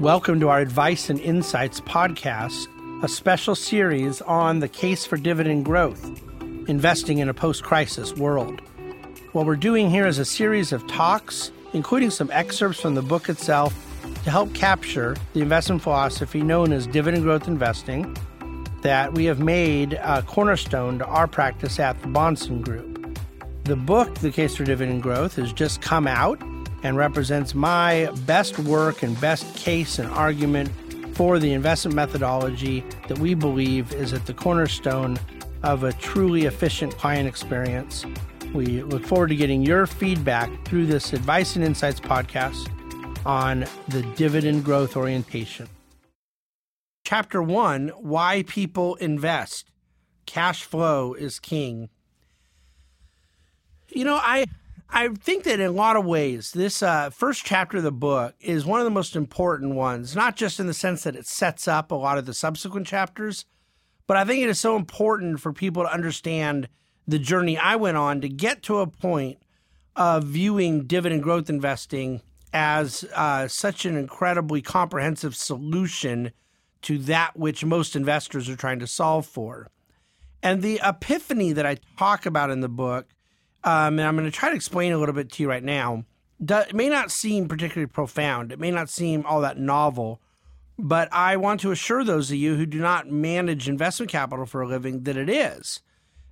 Welcome to our Advice and Insights podcast, a special series on the case for dividend growth, investing in a post crisis world. What we're doing here is a series of talks, including some excerpts from the book itself, to help capture the investment philosophy known as dividend growth investing that we have made a cornerstone to our practice at the Bahnsen Group. The book, The Case for Dividend Growth, has just come out and represents my best work and best case and argument for the investment methodology that we believe is at the cornerstone of a truly efficient client experience. We look forward to getting your feedback through this Advice and Insights podcast on the dividend growth orientation. Chapter one Why People Invest Cash Flow is King. You know, I I think that in a lot of ways, this uh, first chapter of the book is one of the most important ones, not just in the sense that it sets up a lot of the subsequent chapters, but I think it is so important for people to understand the journey I went on to get to a point of viewing dividend growth investing as uh, such an incredibly comprehensive solution to that which most investors are trying to solve for. And the epiphany that I talk about in the book um, and I'm going to try to explain a little bit to you right now. it may not seem particularly profound. It may not seem all that novel, but I want to assure those of you who do not manage investment capital for a living that it is.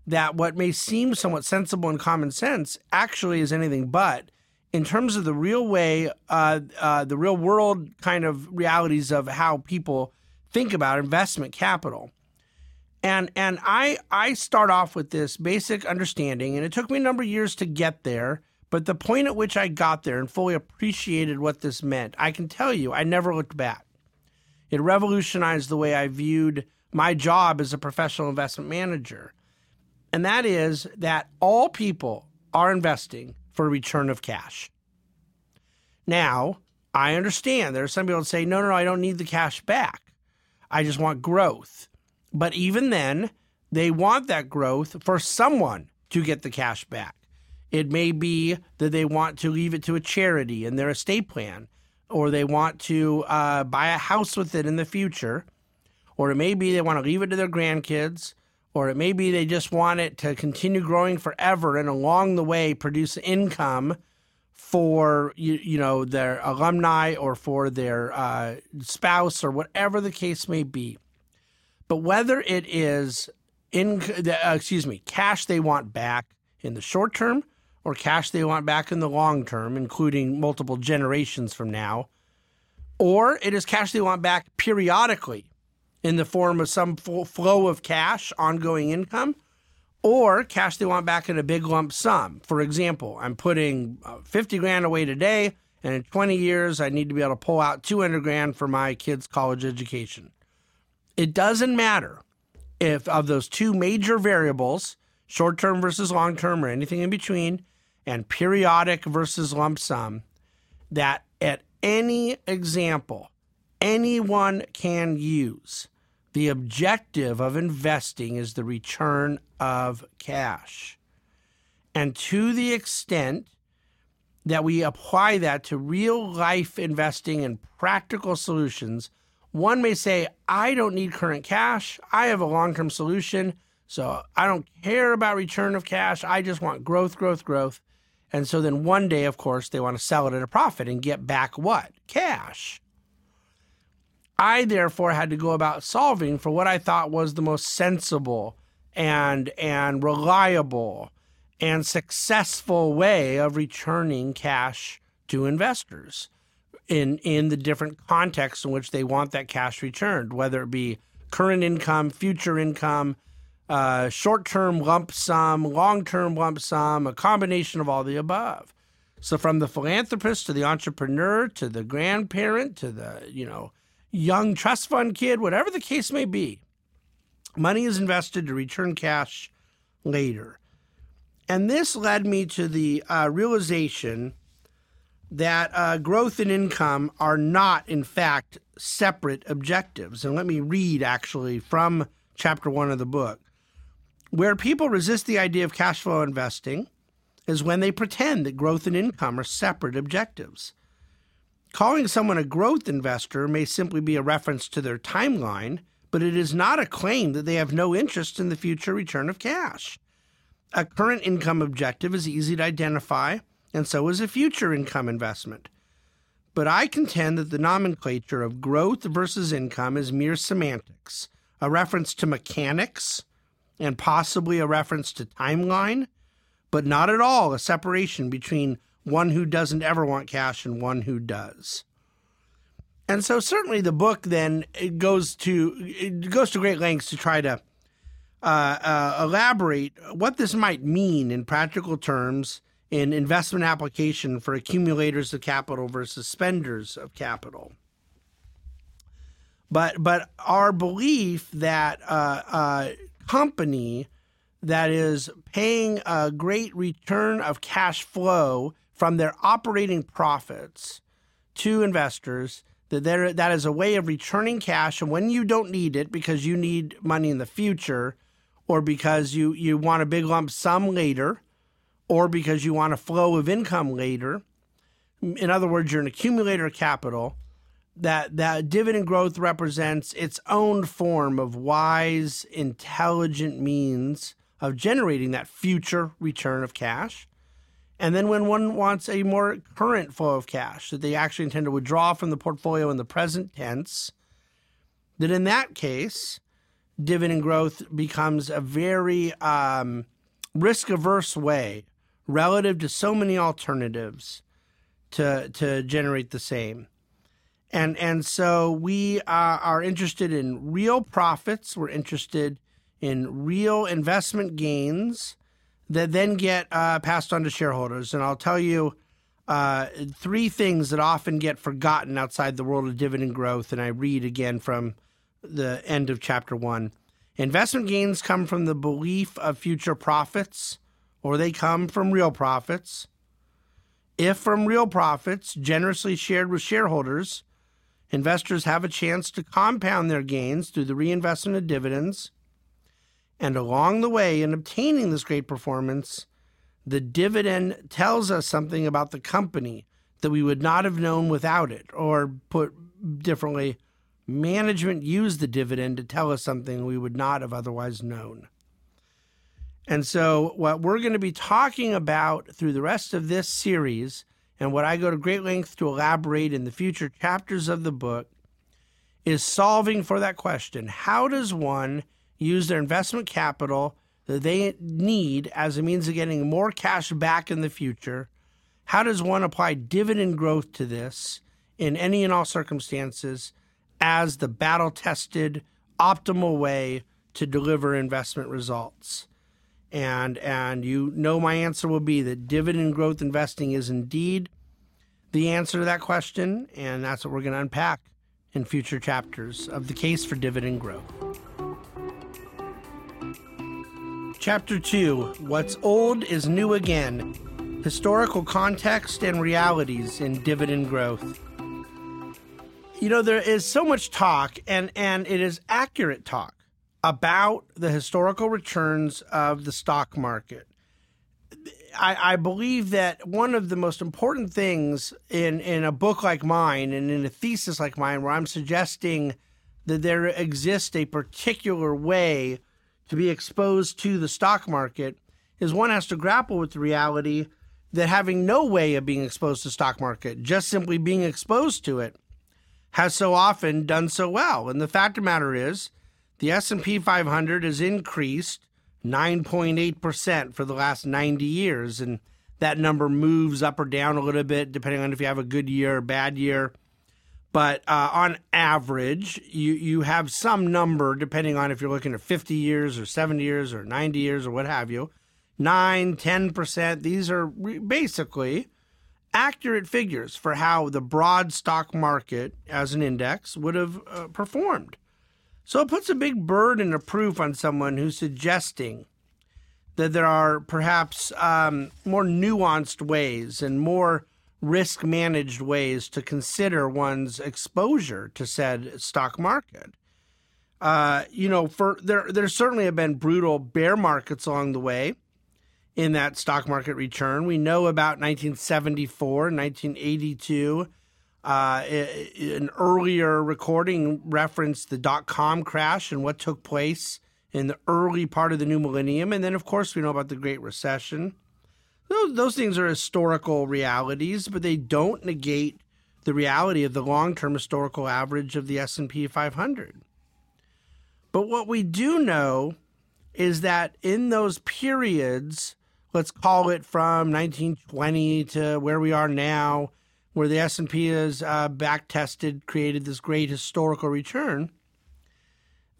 That what may seem somewhat sensible and common sense actually is anything but. In terms of the real way, uh, uh, the real world kind of realities of how people think about investment capital. And and I I start off with this basic understanding, and it took me a number of years to get there. But the point at which I got there and fully appreciated what this meant, I can tell you, I never looked back. It revolutionized the way I viewed my job as a professional investment manager. And that is that all people are investing for return of cash. Now, I understand there are some people that say, no, no, no, I don't need the cash back. I just want growth. But even then, they want that growth for someone to get the cash back. It may be that they want to leave it to a charity in their estate plan, or they want to uh, buy a house with it in the future, or it may be they want to leave it to their grandkids, or it may be they just want it to continue growing forever and along the way produce income for you, you know their alumni or for their uh, spouse or whatever the case may be. But whether it is in, uh, excuse me, cash they want back in the short term or cash they want back in the long term, including multiple generations from now, or it is cash they want back periodically in the form of some flow of cash, ongoing income, or cash they want back in a big lump sum. For example, I'm putting uh, 50 grand away today, and in 20 years, I need to be able to pull out 200 grand for my kids' college education. It doesn't matter if of those two major variables, short term versus long term or anything in between, and periodic versus lump sum, that at any example anyone can use, the objective of investing is the return of cash. And to the extent that we apply that to real life investing and practical solutions, one may say, I don't need current cash. I have a long term solution. So I don't care about return of cash. I just want growth, growth, growth. And so then one day, of course, they want to sell it at a profit and get back what? Cash. I therefore had to go about solving for what I thought was the most sensible and and reliable and successful way of returning cash to investors in in the different contexts in which they want that cash returned, whether it be current income, future income, uh, short-term lump sum, long-term lump sum, a combination of all the above. So from the philanthropist to the entrepreneur to the grandparent to the you know young trust fund kid, whatever the case may be, money is invested to return cash later. And this led me to the uh, realization that uh, growth and income are not, in fact, separate objectives. And let me read actually from chapter one of the book. Where people resist the idea of cash flow investing is when they pretend that growth and income are separate objectives. Calling someone a growth investor may simply be a reference to their timeline, but it is not a claim that they have no interest in the future return of cash. A current income objective is easy to identify, and so is a future income investment. But I contend that the nomenclature of growth versus income is mere semantics, a reference to mechanics, and possibly a reference to timeline, but not at all a separation between one who doesn't ever want cash and one who does. And so certainly the book then goes to it goes to great lengths to try to uh, uh, elaborate what this might mean in practical terms in investment application for accumulators of capital versus spenders of capital. But but our belief that uh, a company that is paying a great return of cash flow from their operating profits to investors that there that is a way of returning cash and when you don't need it because you need money in the future or because you you want a big lump sum later or because you want a flow of income later. In other words, you're an accumulator of capital. That that dividend growth represents its own form of wise, intelligent means of generating that future return of cash. And then when one wants a more current flow of cash that they actually intend to withdraw from the portfolio in the present tense, that in that case, dividend growth becomes a very um, risk averse way relative to so many alternatives to to generate the same. And and so we uh, are interested in real profits. We're interested in real investment gains that then get uh, passed on to shareholders. And I'll tell you uh, three things that often get forgotten outside the world of dividend growth. And I read again from the end of chapter one. Investment gains come from the belief of future profits or they come from real profits. If from real profits, generously shared with shareholders, investors have a chance to compound their gains through the reinvestment of dividends. And along the way, in obtaining this great performance, the dividend tells us something about the company that we would not have known without it. Or put differently, management used the dividend to tell us something we would not have otherwise known. And so, what we're going to be talking about through the rest of this series, and what I go to great length to elaborate in the future chapters of the book, is solving for that question How does one use their investment capital that they need as a means of getting more cash back in the future? How does one apply dividend growth to this in any and all circumstances as the battle tested, optimal way to deliver investment results? And and you know my answer will be that dividend growth investing is indeed the answer to that question and that's what we're going to unpack in future chapters of the case for dividend growth. Chapter 2 what's old is new again? Historical context and realities in dividend growth. You know there is so much talk and and it is accurate talk about the historical returns of the stock market. I, I, believe that one of the most important things in, in a book like mine and in a thesis like mine, where I'm suggesting that there exists a particular way to be exposed to the stock market, is one has to grapple with the reality that having no way of being exposed to stock market, just simply being exposed to it, has so often done so well. And the fact of the matter is, the S&P 500 has increased 9.8% for the last 90 years and that number moves up or down a little bit depending on if you have a good year or bad year. But uh, on average, you, you have some number depending on if you're looking at 50 years or 70 years or 90 years or what have you. 9, 10%. These are basically accurate figures for how the broad stock market as an index would have uh, performed. So it puts a big burden of proof on someone who's suggesting that there are perhaps um, more nuanced ways and more risk managed ways to consider one's exposure to said stock market. Uh, you know, for there there certainly have been brutal bear markets along the way in that stock market return. We know about 1974, 1982, Uh, an earlier recording referenced the dot com crash and what took place in the early part of the new millennium. And then, of course, we know about the Great Recession. Those, those things are historical realities, but they don't negate the reality of the long-term historical average of the S&P 500. But what we do know is that in those periods, let's call it from 1920 to where we are now, where the S&P is uh, back tested, created this great historical return,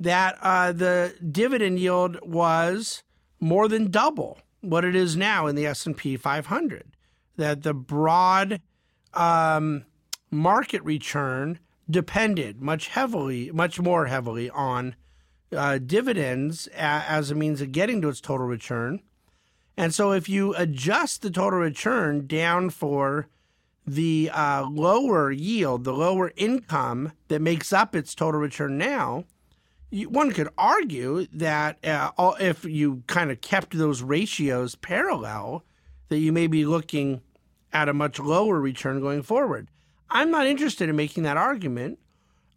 that uh, the dividend yield was more than double what it is now in the S&P 500. That the broad um, market return depended much heavily, much more heavily on uh, dividends as a means of getting to its total return. And so, if you adjust the total return down for the uh, lower yield, the lower income that makes up its total return now, you, one could argue that uh, if you kind of kept those ratios parallel, that you may be looking at a much lower return going forward. I'm not interested in making that argument.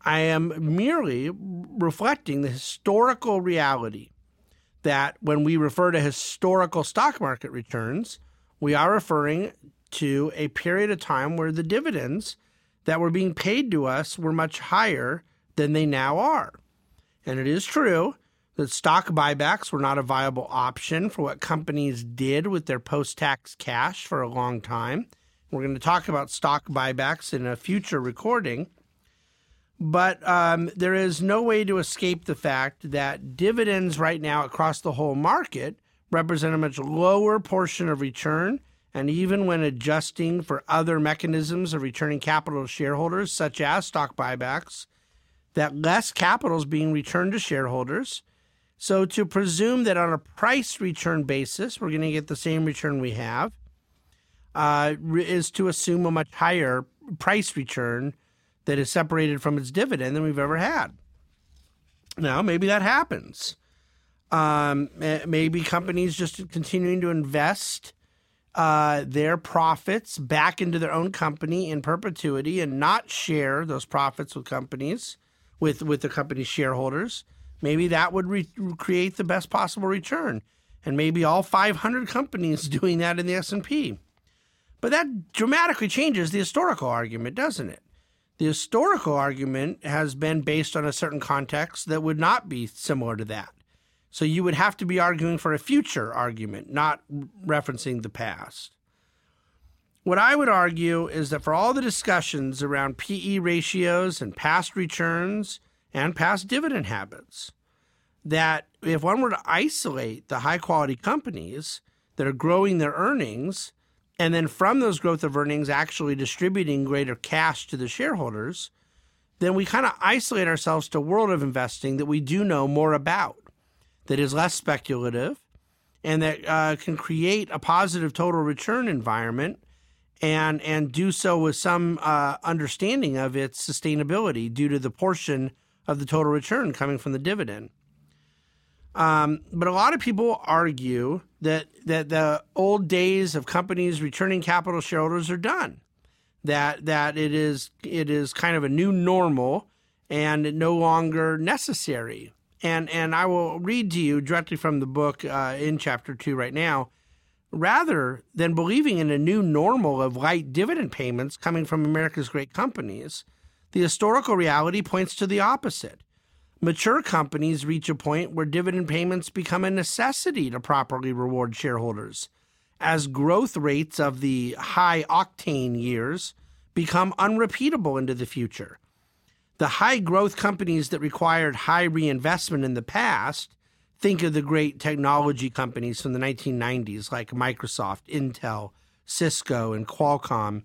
I am merely reflecting the historical reality that when we refer to historical stock market returns, we are referring to a period of time where the dividends that were being paid to us were much higher than they now are. And it is true that stock buybacks were not a viable option for what companies did with their post tax cash for a long time. We're going to talk about stock buybacks in a future recording. But um, there is no way to escape the fact that dividends right now across the whole market represent a much lower portion of return. And even when adjusting for other mechanisms of returning capital to shareholders, such as stock buybacks, that less capital is being returned to shareholders. So to presume that on a price return basis, we're going to get the same return we have uh, is to assume a much higher price return that is separated from its dividend than we've ever had. Now, maybe that happens. Um, maybe companies just continuing to invest uh, their profits back into their own company in perpetuity and not share those profits with companies, with with the company's shareholders. Maybe that would re- create the best possible return, and maybe all 500 companies doing that in the S and P. But that dramatically changes the historical argument, doesn't it? The historical argument has been based on a certain context that would not be similar to that. So you would have to be arguing for a future argument, not referencing the past. What I would argue is that for all the discussions around PE ratios and past returns and past dividend habits, that if one were to isolate the high quality companies that are growing their earnings and then from those growth of earnings actually distributing greater cash to the shareholders, then we kind of isolate ourselves to a world of investing that we do know more about, that is less speculative, and that uh, can create a positive total return environment and and do so with some uh, understanding of its sustainability due to the portion of the total return coming from the dividend. Um, but a lot of people argue that that the old days of companies returning capital shareholders are done. That that it is it is kind of a new normal and no longer necessary. And and I will read to you directly from the book uh, in chapter two right now. Rather than believing in a new normal of light dividend payments coming from America's great companies, the historical reality points to the opposite Mature companies reach a point where dividend payments become a necessity to properly reward shareholders, as growth rates of the high octane years become unrepeatable into the future. The high growth companies that required high reinvestment in the past, think of the great technology companies from the 1990s like Microsoft, Intel, Cisco, and Qualcomm,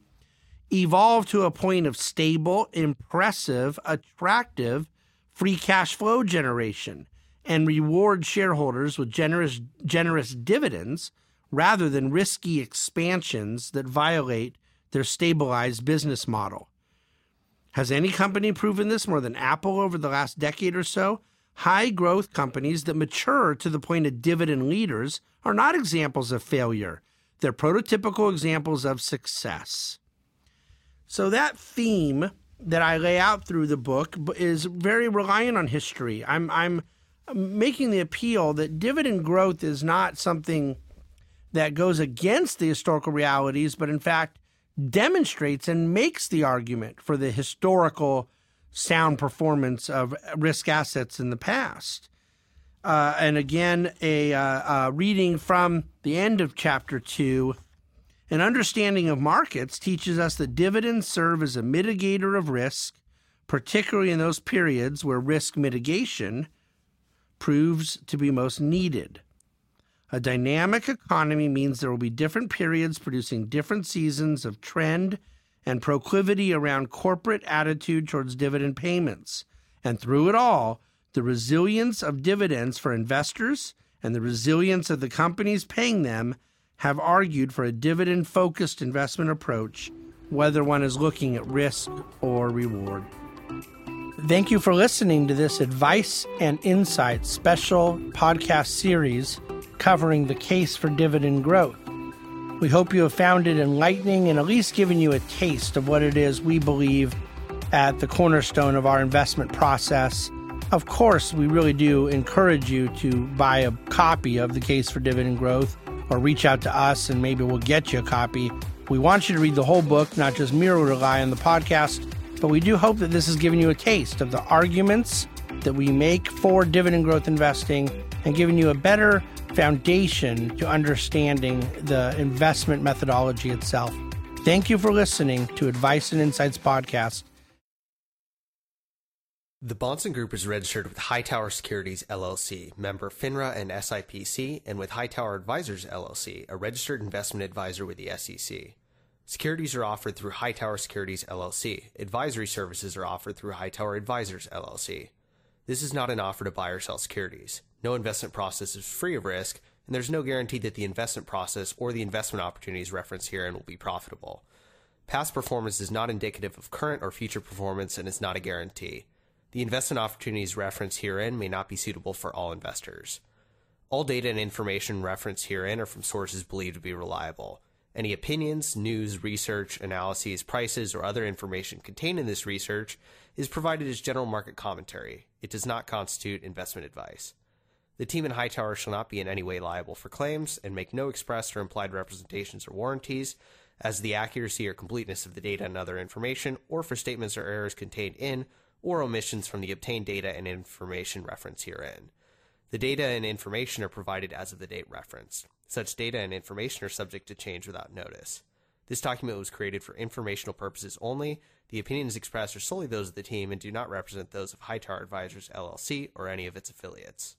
evolved to a point of stable, impressive, attractive, free cash flow generation and reward shareholders with generous generous dividends rather than risky expansions that violate their stabilized business model. Has any company proven this more than Apple over the last decade or so? High growth companies that mature to the point of dividend leaders are not examples of failure. They're prototypical examples of success. So that theme that I lay out through the book is very reliant on history. I'm I'm making the appeal that dividend growth is not something that goes against the historical realities, but in fact demonstrates and makes the argument for the historical sound performance of risk assets in the past. Uh, and again, a uh, uh, reading from the end of chapter two. An understanding of markets teaches us that dividends serve as a mitigator of risk, particularly in those periods where risk mitigation proves to be most needed. A dynamic economy means there will be different periods producing different seasons of trend and proclivity around corporate attitude towards dividend payments. And through it all, the resilience of dividends for investors and the resilience of the companies paying them have argued for a dividend focused investment approach, whether one is looking at risk or reward. Thank you for listening to this Advice and Insight special podcast series covering the case for dividend growth. We hope you have found it enlightening and at least given you a taste of what it is we believe at the cornerstone of our investment process. Of course, we really do encourage you to buy a copy of The Case for Dividend Growth or reach out to us and maybe we'll get you a copy. We want you to read the whole book, not just merely rely on the podcast but we do hope that this has given you a taste of the arguments that we make for dividend growth investing and giving you a better foundation to understanding the investment methodology itself. Thank you for listening to Advice and Insights Podcast. The Bahnsen Group is registered with Hightower Securities LLC, member FINRA and SIPC, and with Hightower Advisors LLC, a registered investment advisor with the SEC. Securities are offered through Hightower Securities LLC. Advisory services are offered through Hightower Advisors LLC. This is not an offer to buy or sell securities. No investment process is free of risk, and there's no guarantee that the investment process or the investment opportunities referenced herein will be profitable. Past performance is not indicative of current or future performance and is not a guarantee. The investment opportunities referenced herein may not be suitable for all investors. All data and information referenced herein are from sources believed to be reliable. Any opinions, news, research, analyses, prices, or other information contained in this research is provided as general market commentary. It does not constitute investment advice. The team in Hightower shall not be in any way liable for claims and make no express or implied representations or warranties as the accuracy or completeness of the data and other information, or for statements or errors contained in or omissions from the obtained data and information referenced herein. The data and information are provided as of the date referenced. Such data and information are subject to change without notice. This document was created for informational purposes only. The opinions expressed are solely those of the team and do not represent those of Hightower Advisors LLC or any of its affiliates.